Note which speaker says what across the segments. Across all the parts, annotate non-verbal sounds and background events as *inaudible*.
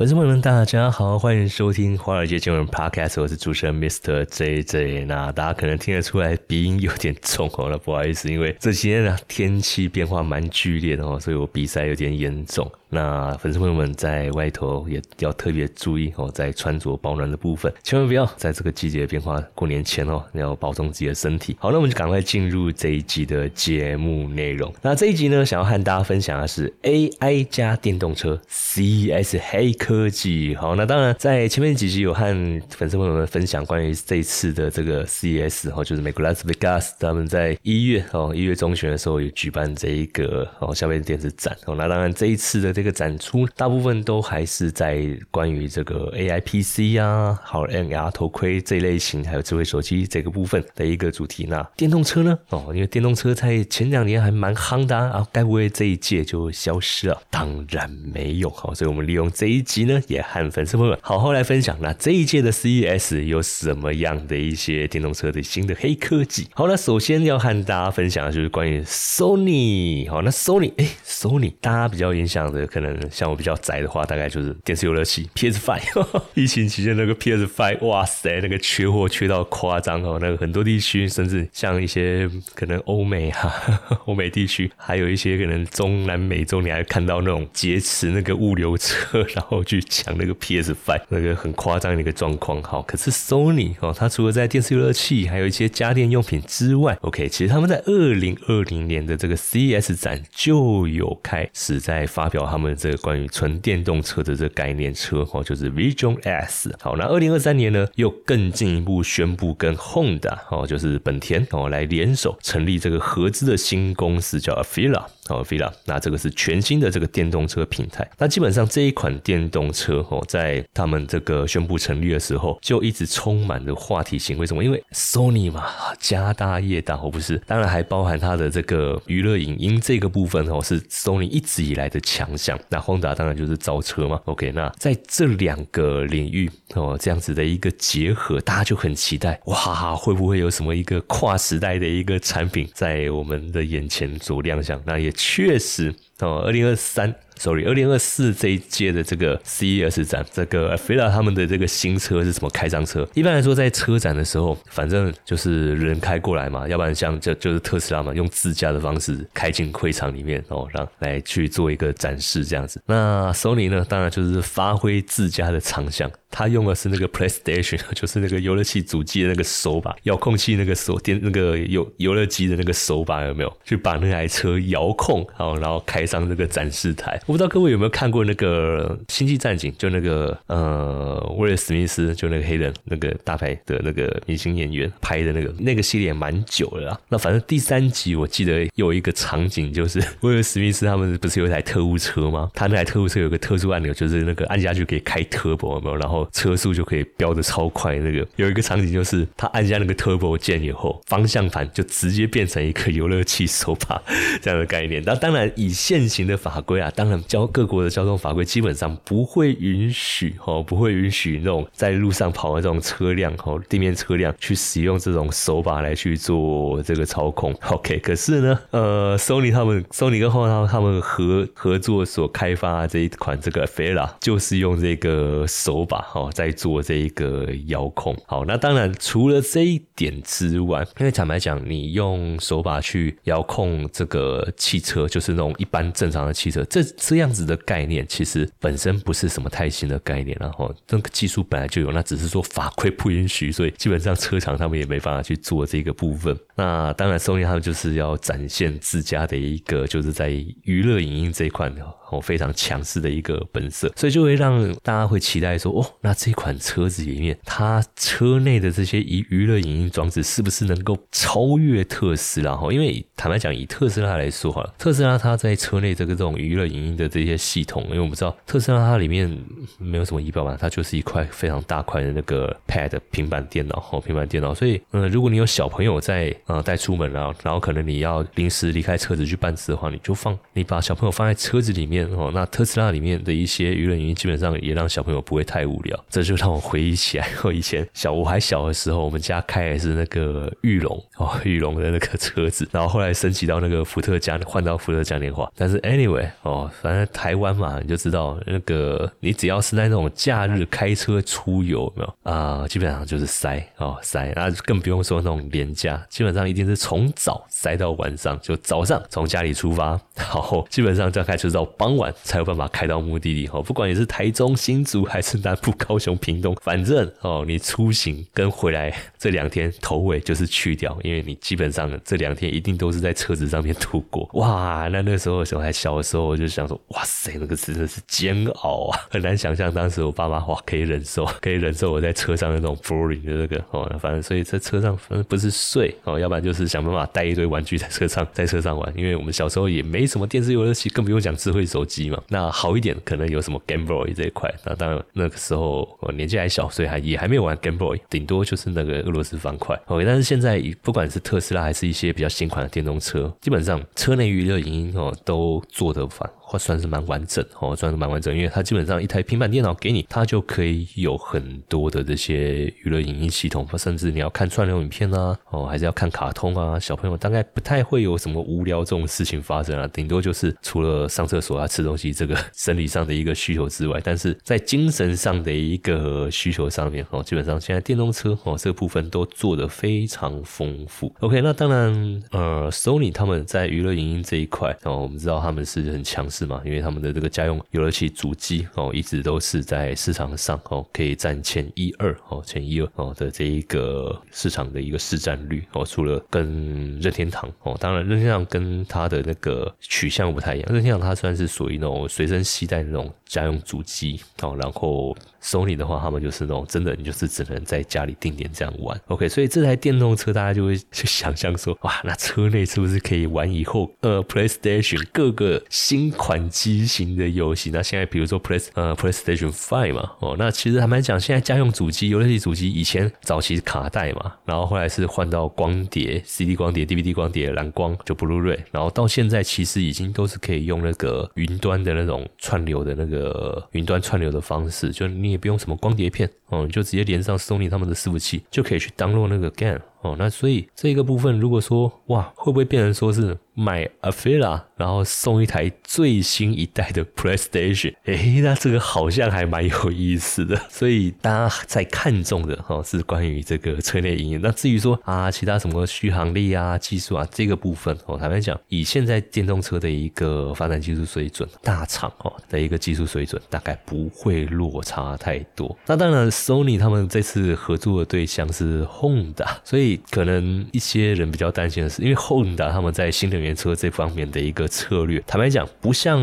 Speaker 1: 我是朋友们，大家好，欢迎收听华尔街金融 Podcast，我是主持人 Mr. JJ。那大家可能听得出来鼻音有点重哦，那不好意思，因为这几天呢天气变化蛮剧烈的哦，所以我鼻塞有点严重。那粉丝朋友们在外头也要特别注意哦，在穿着保暖的部分，千万不要在这个季节变化过年前哦，要保重自己的身体。好，那我们就赶快进入这一集的节目内容。那这一集呢，想要和大家分享的是 AI 加电动车 CES 黑科技。好，那当然在前面几集有和粉丝朋友们分享关于这一次的这个 CES 哦，就是美国 Las Vegas 他们在一月哦一月中旬的时候有举办这一个哦消费电子展哦。那当然这一次的。这个展出大部分都还是在关于这个 A I P C 啊，好 N R 头盔这一类型，还有智慧手机这个部分的一个主题。那电动车呢？哦，因为电动车在前两年还蛮夯的啊，该不会这一届就消失了？当然没有。好，所以我们利用这一集呢，也和粉丝朋友好好来分享，那这一届的 C E S 有什么样的一些电动车的新的黑科技？好，那首先要和大家分享的就是关于 Sony。好，那 Sony，哎，Sony，大家比较影响的。可能像我比较宅的话，大概就是电视游乐器 PS Five。*laughs* 疫情期间那个 PS Five，哇塞，那个缺货缺到夸张哦。那个很多地区，甚至像一些可能欧美哈，*laughs* 欧美地区，还有一些可能中南美洲，你还看到那种劫持那个物流车，然后去抢那个 PS Five，那个很夸张的一个状况。好，可是 Sony 哦，它除了在电视游乐器，还有一些家电用品之外，OK，其实他们在二零二零年的这个 CES 展就有开始在发表他们。我们这个关于纯电动车的这个概念车哦，就是 Vision S。好，那二零二三年呢，又更进一步宣布跟 Honda 哦，就是本田哦，来联手成立这个合资的新公司，叫 Afila。哦，Vila，那这个是全新的这个电动车平台。那基本上这一款电动车哦，在他们这个宣布成立的时候，就一直充满着话题性。为什么？因为 Sony 嘛，家大业大，哦不是？当然还包含它的这个娱乐影音这个部分哦，是 Sony 一直以来的强项。那 Honda 当然就是造车嘛。OK，那在这两个领域哦，这样子的一个结合，大家就很期待哇，会不会有什么一个跨时代的一个产品在我们的眼前所亮相？那也。确实哦，二零二三。Sorry，二零二四这一届的这个 CES 展，这个 f i l a 他们的这个新车是什么开张车？一般来说，在车展的时候，反正就是人开过来嘛，要不然像就就是特斯拉嘛，用自驾的方式开进会场里面哦，让来去做一个展示这样子。那 Sony 呢，当然就是发挥自家的长项，他用的是那个 PlayStation，*laughs* 就是那个游乐器主机的那个手把，遥控器那个手电那个游游乐机的那个手把有没有？去把那台车遥控好，然后开上这个展示台。我不知道各位有没有看过那个《星际战警》，就那个呃，威尔史密斯，就那个黑人那个大牌的那个明星演员拍的那个那个系列蛮久了。那反正第三集我记得有一个场景，就是 *laughs* 威尔史密斯他们不是有一台特务车吗？他那台特务车有个特殊按钮，就是那个按下去可以开 turbo，有没有？然后车速就可以飙的超快。那个有一个场景就是他按下那个 turbo 键以后，方向盘就直接变成一个游乐器手把这样的概念。那当然以现行的法规啊，当然。交各国的交通法规基本上不会允许哦，不会允许那种在路上跑的这种车辆哦，地面车辆去使用这种手把来去做这个操控。OK，可是呢，呃，Sony 他们，Sony 跟后他他们合合作所开发这一款这个 Fera 就是用这个手把哦，在做这一个遥控。好，那当然除了这一点之外，因为坦白讲，你用手把去遥控这个汽车，就是那种一般正常的汽车，这。这样子的概念其实本身不是什么太新的概念，然后这个技术本来就有，那只是说法规不允许，所以基本上车厂他们也没办法去做这个部分。那当然，索尼他们就是要展现自家的一个，就是在娱乐影音这一块。哦，非常强势的一个本色，所以就会让大家会期待说，哦，那这款车子里面，它车内的这些娱娱乐影音装置是不是能够超越特斯拉？哈，因为坦白讲，以特斯拉来说，哈，特斯拉它在车内这个这种娱乐影音的这些系统，因为我们知道特斯拉它里面没有什么仪表板，它就是一块非常大块的那个 Pad 平板电脑，哦，平板电脑，所以，嗯，如果你有小朋友在呃带出门，然后然后可能你要临时离开车子去办事的话，你就放你把小朋友放在车子里面。哦，那特斯拉里面的一些娱乐影音基本上也让小朋友不会太无聊。这就让我回忆起来，*laughs* 我以前小我还小的时候，我们家开的是那个玉龙哦，玉龙的那个车子，然后后来升级到那个福特嘉换到福特嘉年华。但是 anyway 哦，反正台湾嘛，你就知道那个你只要是在那种假日开车出游，没有啊，基本上就是塞哦塞，那更不用说那种廉价，基本上一定是从早塞到晚上，就早上从家里出发，然后基本上就要开车到傍晚才有办法开到目的地哦。不管你是台中新竹还是南部高雄屏东，反正哦你出行跟回来这两天头尾就是去掉，因为你基本上这两天一定都是在车子上面度过。哇，那那时候时候还小的时候，我就想说，哇塞，那个真的是煎熬啊，很难想象当时我爸妈哇可以忍受，可以忍受我在车上那种 boring 的那个哦，反正所以在车上不是睡哦，要不然就是想办法带一堆玩具在车上在车上玩，因为我们小时候也没什么电视游乐器，更不用讲智慧手手机嘛。那好一点可能有什么 Game Boy 这一块，那当然那个时候我年纪还小，所以还也还没有玩 Game Boy，顶多就是那个俄罗斯方块。OK，但是现在不管是特斯拉还是一些比较新款的电动车，基本上车内娱乐影音哦都做得反。或算是蛮完整哦，算是蛮完整，因为它基本上一台平板电脑给你，它就可以有很多的这些娱乐影音系统，甚至你要看串流影片啊，哦，还是要看卡通啊，小朋友大概不太会有什么无聊这种事情发生啊，顶多就是除了上厕所啊、吃东西这个 *laughs* 生理上的一个需求之外，但是在精神上的一个需求上面哦，基本上现在电动车哦这部分都做得非常丰富。OK，那当然呃，Sony 他们在娱乐影音这一块哦，我们知道他们是很强势。是嘛？因为他们的这个家用游乐器主机哦，一直都是在市场上哦，可以占前一二哦，前一二哦的这一个市场的一个市占率哦。除了跟任天堂哦，当然任天堂跟它的那个取向不太一样，任天堂它算是属于那种随身携带那种家用主机哦，然后。Sony 的话，他们就是那种真的，你就是只能在家里定点这样玩。OK，所以这台电动车大家就会去想象说，哇，那车内是不是可以玩以后呃 PlayStation 各个新款机型的游戏？那现在比如说 Play 呃 PlayStation Five 嘛，哦，那其实坦白讲，现在家用主机、游戏主机以前早期是卡带嘛，然后后来是换到光碟、CD 光碟、DVD 光碟、蓝光就 Blu-ray，然后到现在其实已经都是可以用那个云端的那种串流的那个呃云端串流的方式，就你。也不用什么光碟片嗯，就直接连上 Sony 他们的伺服器，就可以去 download 那个 game 哦。那所以这个部分，如果说哇，会不会变成说是？买 a f i l a 然后送一台最新一代的 *laughs* PlayStation，哎，那这个好像还蛮有意思的。所以大家在看重的哈是关于这个车内音乐。那至于说啊，其他什么续航力啊、技术啊这个部分哦，坦白讲，以现在电动车的一个发展技术水准，大厂哦的一个技术水准，大概不会落差太多。那当然，Sony 他们这次合作的对象是 Honda，所以可能一些人比较担心的是，因为 Honda 他们在新能源车这方面的一个策略，坦白讲，不像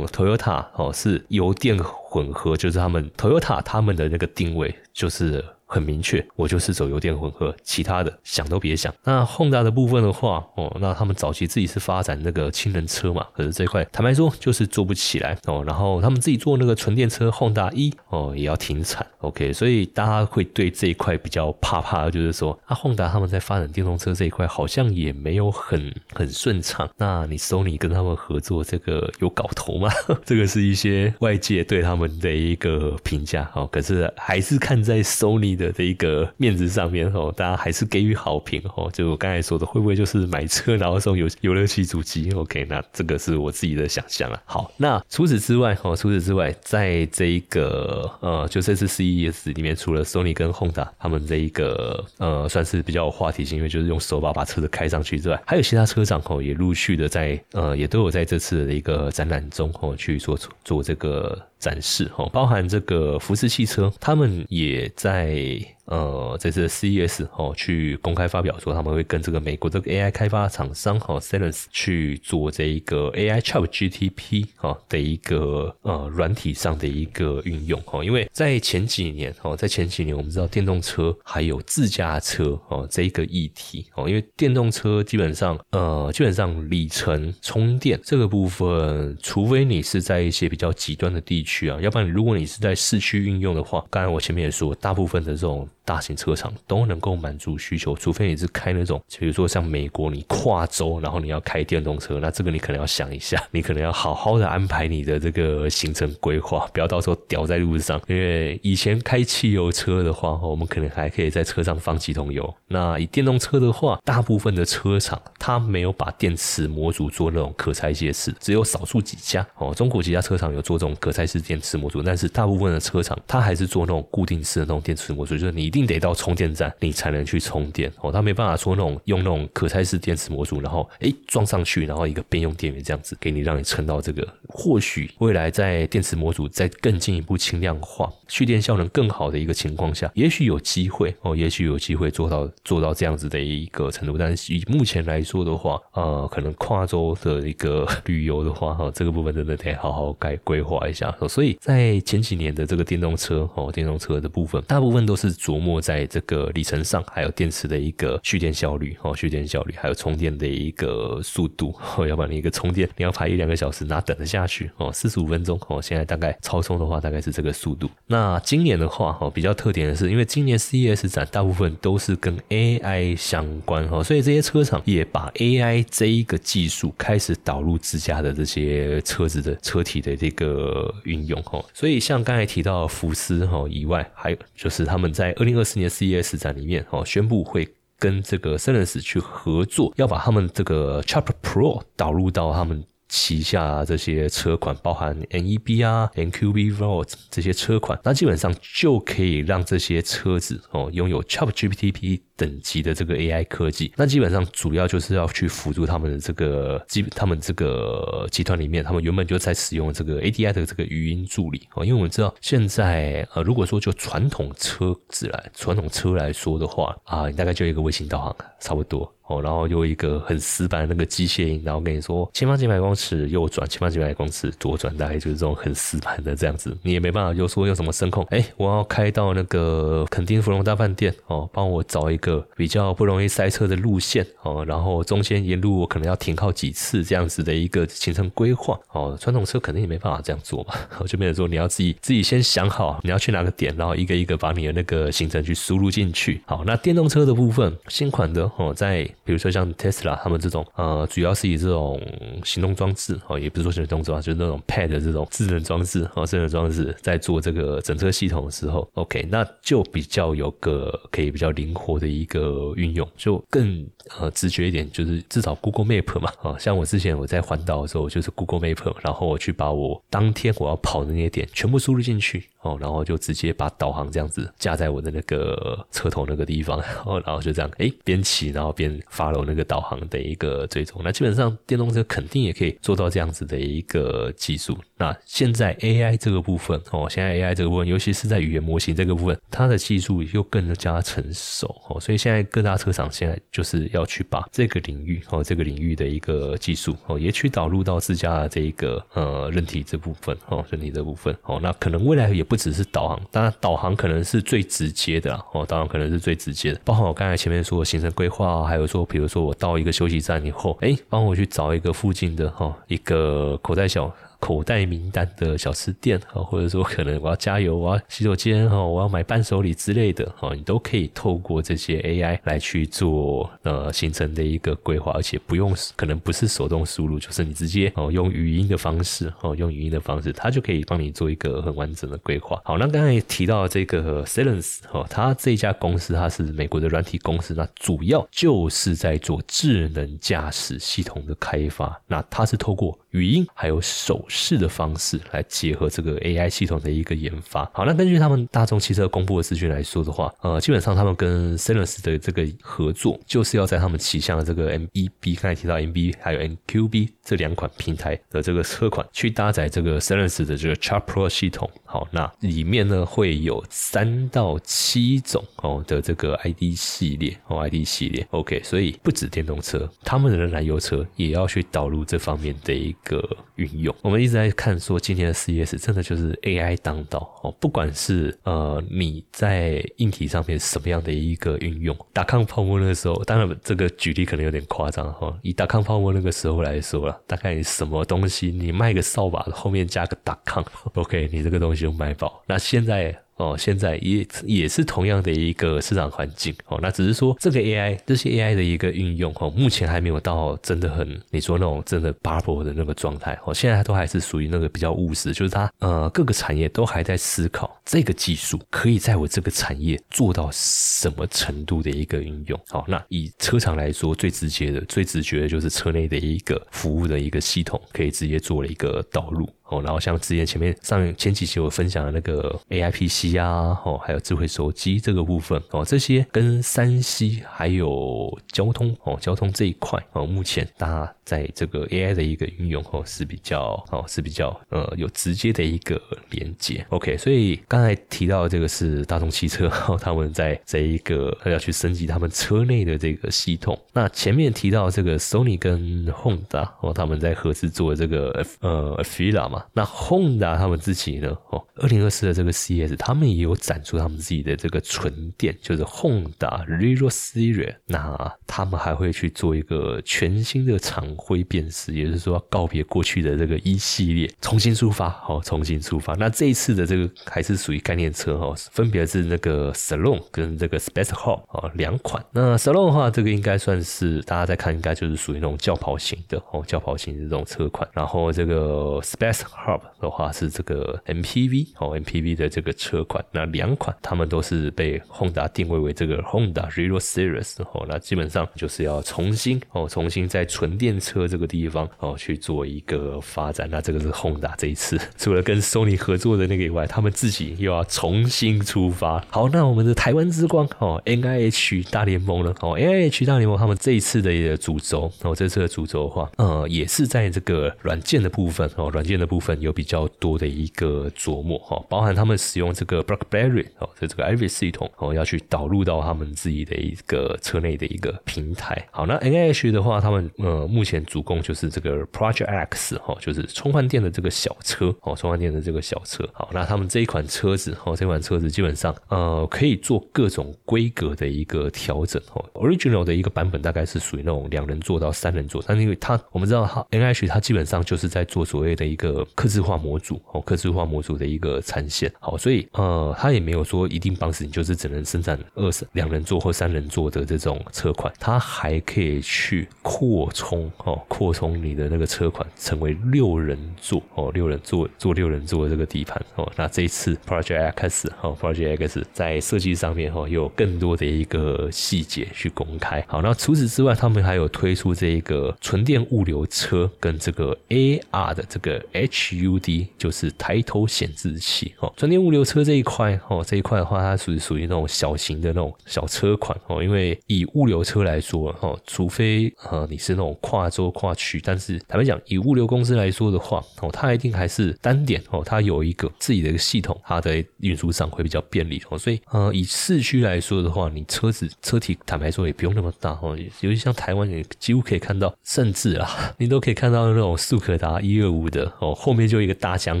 Speaker 1: Toyota 哦，是油电混合，就是他们 Toyota 他们的那个定位就是。很明确，我就是走油电混合，其他的想都别想。那 Honda 的部分的话，哦，那他们早期自己是发展那个氢能车嘛，可是这块坦白说就是做不起来哦。然后他们自己做那个纯电车 Honda 一哦也要停产，OK，所以大家会对这一块比较怕怕，就是说啊，Honda 他们在发展电动车这一块好像也没有很很顺畅。那你 Sony 跟他们合作，这个有搞头吗？*laughs* 这个是一些外界对他们的一个评价哦。可是还是看在 Sony 的。的这一个面子上面哦，大家还是给予好评哦。就我刚才说的，会不会就是买车然后送游游乐器主机？OK，那这个是我自己的想象啊。好，那除此之外哦，除此之外，在这一个呃，就这次 CES 里面，除了 Sony 跟 Honda 他们这一个呃，算是比较有话题性，因为就是用手把把车子开上去之外，还有其他车厂哦，也陆续的在呃，也都有在这次的一个展览中哦去做做这个。展示哦，包含这个福斯汽车，他们也在。呃，这次 CES 哦，去公开发表说他们会跟这个美国这个 AI 开发厂商哈 s e l e n s 去做这一个 AI Chat GTP 哈的一个呃软体上的一个运用哈，因为在前几年哦，在前几年我们知道电动车还有自驾车哦这一个议题哦，因为电动车基本上呃基本上里程充电这个部分，除非你是在一些比较极端的地区啊，要不然如果你是在市区运用的话，刚才我前面也说，大部分的这种大型车厂都能够满足需求，除非你是开那种，比如说像美国，你跨州，然后你要开电动车，那这个你可能要想一下，你可能要好好的安排你的这个行程规划，不要到时候掉在路上。因为以前开汽油车的话，我们可能还可以在车上放几桶油。那以电动车的话，大部分的车厂它没有把电池模组做那种可拆卸式，只有少数几家哦，中国几家车厂有做这种可拆式电池模组，但是大部分的车厂它还是做那种固定式的那种电池模组，就是你一定得到充电站你才能去充电哦，它没办法说那种用那种可拆式电池模组，然后哎装上去，然后一个备用电源这样子给你让你撑到这个。或许未来在电池模组再更进一步轻量化、蓄电效能更好的一个情况下，也许有机会哦，也许有机会做到做到这样子的一个程度。但是以目前来说的话，呃，可能跨州的一个旅游的话，哈，这个部分真的得好好该规划一下。所以在前几年的这个电动车哦，电动车的部分，大部分都是琢磨在这个里程上，还有电池的一个蓄电效率哦，蓄电效率，还有充电的一个速度哦。要不然你一个充电，你要排一两个小时，哪等得下去哦？四十五分钟哦，现在大概超充的话，大概是这个速度。那今年的话，哈，比较特点的是，因为今年 CES 展大部分都是跟 AI 相关哈，所以这些车厂也把 AI 这一个技术开始导入自家的这些车子的车体的这个运用哈。所以像刚才提到福斯哈以外，还有就是他们在二零二四年 CES 展里面哦，宣布会跟这个 s e l e n s 去合作，要把他们这个 Chopper Pro 导入到他们。旗下这些车款，包含 NEB 啊、NQB Volt 这些车款，那基本上就可以让这些车子哦拥有 Chop GPTP 等级的这个 AI 科技。那基本上主要就是要去辅助他们的这个基，他们这个集团里面，他们原本就在使用这个 ADI 的这个语音助理哦。因为我们知道现在呃，如果说就传统车子来，传统车来说的话啊，大概就一个卫星导航差不多。哦，然后又一个很死板的那个机械音，然后跟你说前方几百公尺右转，前方几百公尺左转，大概就是这种很死板的这样子，你也没办法就说用什么声控，哎，我要开到那个垦丁芙蓉大饭店哦，帮我找一个比较不容易塞车的路线哦，然后中间沿路我可能要停靠几次这样子的一个行程规划哦，传统车肯定也没办法这样做嘛，*laughs* 就变成说你要自己自己先想好你要去哪个点，然后一个一个把你的那个行程去输入进去。好，那电动车的部分，新款的哦，在比如说像 Tesla 他们这种，呃，主要是以这种行动装置哦，也不是说行动装置啊，就是那种 Pad 这种智能装置哦，智能装置在做这个整车系统的时候，OK，那就比较有个可以比较灵活的一个运用，就更呃直觉一点，就是至少 Google Map 嘛，啊，像我之前我在环岛的时候，就是 Google Map，然后我去把我当天我要跑的那些点全部输入进去。哦，然后就直接把导航这样子架在我的那个车头那个地方，*laughs* 哦，然后就这样，哎，边骑然后边 follow 那个导航的一个追踪。那基本上电动车肯定也可以做到这样子的一个技术。那现在 AI 这个部分，哦，现在 AI 这个部分，尤其是在语言模型这个部分，它的技术又更加成熟，哦，所以现在各大车厂现在就是要去把这个领域，哦，这个领域的一个技术，哦，也去导入到自家的这一个呃人体这部分，哦，人体这部分，哦，那可能未来也不。只是导航，当然导航可能是最直接的哦，导航可能是最直接的。包括我刚才前面说的行程规划，还有说，比如说我到一个休息站以后，哎，帮我去找一个附近的哈一个口袋小。口袋名单的小吃店啊，或者说可能我要加油，我要洗手间哈，我要买伴手礼之类的哈，你都可以透过这些 AI 来去做呃行程的一个规划，而且不用可能不是手动输入，就是你直接哦用语音的方式哦用语音的方式，它就可以帮你做一个很完整的规划。好，那刚才提到这个 Silence 哦，它这家公司它是美国的软体公司，那主要就是在做智能驾驶系统的开发，那它是透过语音还有手。式的方式来结合这个 AI 系统的一个研发。好，那根据他们大众汽车公布的资讯来说的话，呃，基本上他们跟 Senes 的这个合作，就是要在他们旗下的这个 MEB，刚才提到 MB 还有 NQB 这两款平台的这个车款，去搭载这个 Senes 的这个 Char Pro 系统。好，那里面呢会有三到七种哦的这个 ID 系列哦 ID 系列。OK，所以不止电动车，他们的燃油车也要去导入这方面的一个运用。我们一直在看说，今天的 CES 真的就是 AI 当道哦，不管是呃你在硬体上面什么样的一个运用，打抗泡沫那个时候，当然这个举例可能有点夸张哈。以打抗泡沫那个时候来说了，大概什么东西你卖个扫把后面加个打抗，OK，你这个东西。就卖爆。那现在哦，现在也也是同样的一个市场环境哦。那只是说这个 AI 这些 AI 的一个运用哦，目前还没有到真的很你说那种真的 bubble 的那个状态哦。现在都还是属于那个比较务实，就是它呃各个产业都还在思考这个技术可以在我这个产业做到什么程度的一个运用。好，那以车厂来说，最直接的、最直觉的就是车内的一个服务的一个系统，可以直接做了一个导入。哦，然后像之前前面上前几期我分享的那个 A I P C 啊，哦，还有智慧手机这个部分哦，这些跟三 C 还有交通哦，交通这一块哦，目前大家在这个 A I 的一个运用哦是比较哦是比较呃有直接的一个连接。OK，所以刚才提到这个是大众汽车，*laughs* 哦他们在这一个要去升级他们车内的这个系统。那前面提到这个 Sony 跟 Honda 哦，他们在合资做这个呃 f i l a 那 Honda 他们自己呢？哦，二零二四的这个 CS，他们也有展出他们自己的这个纯电，就是 Honda Zero Series。那他们还会去做一个全新的厂徽辨识，也就是说告别过去的这个一系列，重新出发，哦，重新出发。那这一次的这个还是属于概念车，哈，分别是那个 Salon 跟这个 Space Hop 哦两款。那 Salon 的话，这个应该算是大家在看，应该就是属于那种轿跑型的，哦，轿跑型的这种车款。然后这个 Space Hub 的话是这个 MPV 哦，MPV 的这个车款，那两款他们都是被 Honda 定位为这个 Honda Real Series 哦，那基本上就是要重新哦，重新在纯电车这个地方哦去做一个发展。那这个是 Honda 这一次 *laughs* 除了跟 Sony 合作的那个以外，他们自己又要重新出发。好，那我们的台湾之光哦，NIH 大联盟呢哦，NIH 大联盟他们这一次的一个主轴哦，这次的主轴的话，呃，也是在这个软件的部分哦，软件的部。部分有比较多的一个琢磨哈，包含他们使用这个 BlackBerry 哦，在这个 Iris 系统哦，要去导入到他们自己的一个车内的一个平台。好，那 NH 的话，他们呃目前主攻就是这个 Project X 哈，就是充换电的这个小车哦，充换电的这个小车。好，那他们这一款车子哦，这款车子基本上呃可以做各种规格的一个调整哦。Original 的一个版本大概是属于那种两人座到三人座，但是因为它我们知道它，NH 它基本上就是在做所谓的一个。刻字化模组哦，刻字化模组的一个产线好，所以呃，它也没有说一定帮死你，就是只能生产二两人座或三人座的这种车款，它还可以去扩充哦，扩充你的那个车款成为六人座哦，六人座做六人座的这个底盘哦。那这一次 Project X 哦，Project X 在设计上面哦，有更多的一个细节去公开。好，那除此之外，他们还有推出这一个纯电物流车跟这个 AR 的这个 H。U D 就是抬头显示器哦，纯电物流车这一块哦，这一块的话，它属于属于那种小型的那种小车款哦。因为以物流车来说哦，除非呃你是那种跨州跨区，但是坦白讲，以物流公司来说的话哦，它一定还是单点哦，它有一个自己的一个系统，它的运输上会比较便利哦。所以呃，以市区来说的话，你车子车体坦白说也不用那么大哦，尤其像台湾，你几乎可以看到，甚至啊，你都可以看到那种速可达一二五的哦，后面。就一个大箱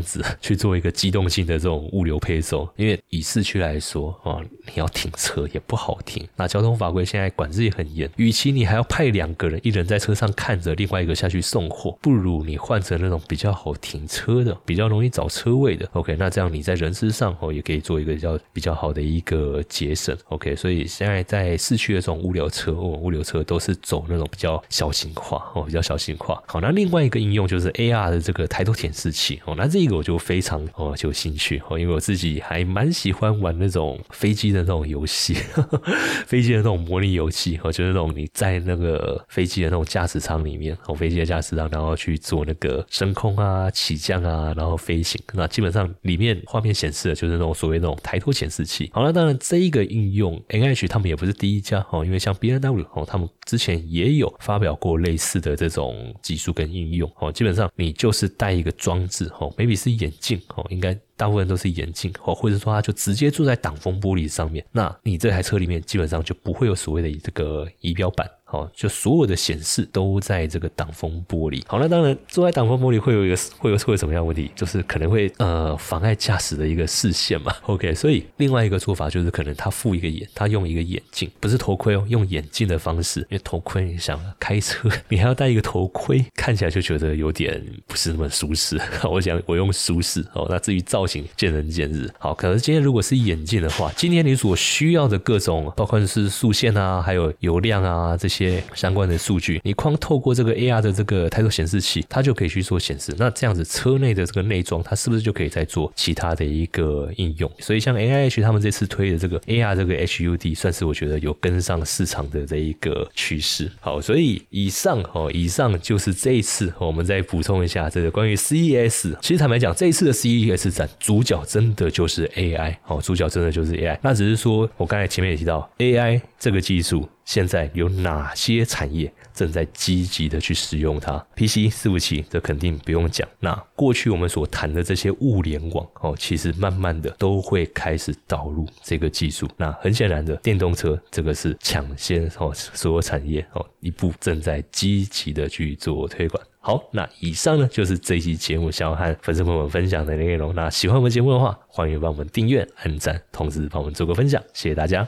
Speaker 1: 子 *laughs* 去做一个机动性的这种物流配送，因为以市区来说啊，你要停车也不好停。那交通法规现在管制也很严，与其你还要派两个人，一人在车上看着，另外一个下去送货，不如你换成那种比较好停车的、比较容易找车位的。OK，那这样你在人事上哦，也可以做一个比较比较好的一个节省。OK，所以现在在市区的这种物流车哦，物流车都是走那种比较小型化哦，比较小型化。好，那另外一个应用就是 AR 的这个抬头显示。哦，那这个我就非常哦有兴趣哦，因为我自己还蛮喜欢玩那种飞机的那种游戏，*laughs* 飞机的那种模拟游戏哦，就是那种你在那个飞机的那种驾驶舱里面，哦，飞机的驾驶舱，然后去做那个升空啊、起降啊，然后飞行。那基本上里面画面显示的就是那种所谓那种抬头显示器。好了，当然这一个应用，N H 他们也不是第一家哦，因为像 B N W 哦，他们之前也有发表过类似的这种技术跟应用哦。基本上你就是带一个装。置哦，maybe 是眼镜哦，应该大部分都是眼镜哦，或者说他就直接坐在挡风玻璃上面，那你这台车里面基本上就不会有所谓的这个仪表板。哦，就所有的显示都在这个挡风玻璃。好，那当然坐在挡风玻璃会有一个会有会有什么样问题？就是可能会呃妨碍驾驶的一个视线嘛。*laughs* OK，所以另外一个做法就是可能他附一个眼，他用一个眼镜，不是头盔哦，用眼镜的方式。因为头盔你想开车，你还要戴一个头盔，看起来就觉得有点不是那么舒适。*laughs* 我想我用舒适哦。那至于造造型见仁见智。好，可是今天如果是眼镜的话，今天你所需要的各种，包括是数线啊，还有油量啊这些相关的数据，你光透过这个 AR 的这个抬头显示器，它就可以去做显示。那这样子车内的这个内装，它是不是就可以再做其他的一个应用？所以像 A I H 他们这次推的这个 AR 这个 H U D，算是我觉得有跟上市场的这一个趋势。好，所以以上哦，以上就是这一次我们再补充一下这个关于 C E S。其实坦白讲，这一次的 C E S 展主角真的就是 A I，哦，主角真的就是 A I。那只是说我刚才前面也提到 A I 这个技术。现在有哪些产业正在积极的去使用它？PC 伺服器这肯定不用讲。那过去我们所谈的这些物联网哦，其实慢慢的都会开始导入这个技术。那很显然的，电动车这个是抢先哦，所有产业哦一步正在积极的去做推广。好，那以上呢就是这期节目想要和粉丝朋友们分享的内容。那喜欢我们节目的话，欢迎帮我们订阅、按赞，同时帮我们做个分享，谢谢大家。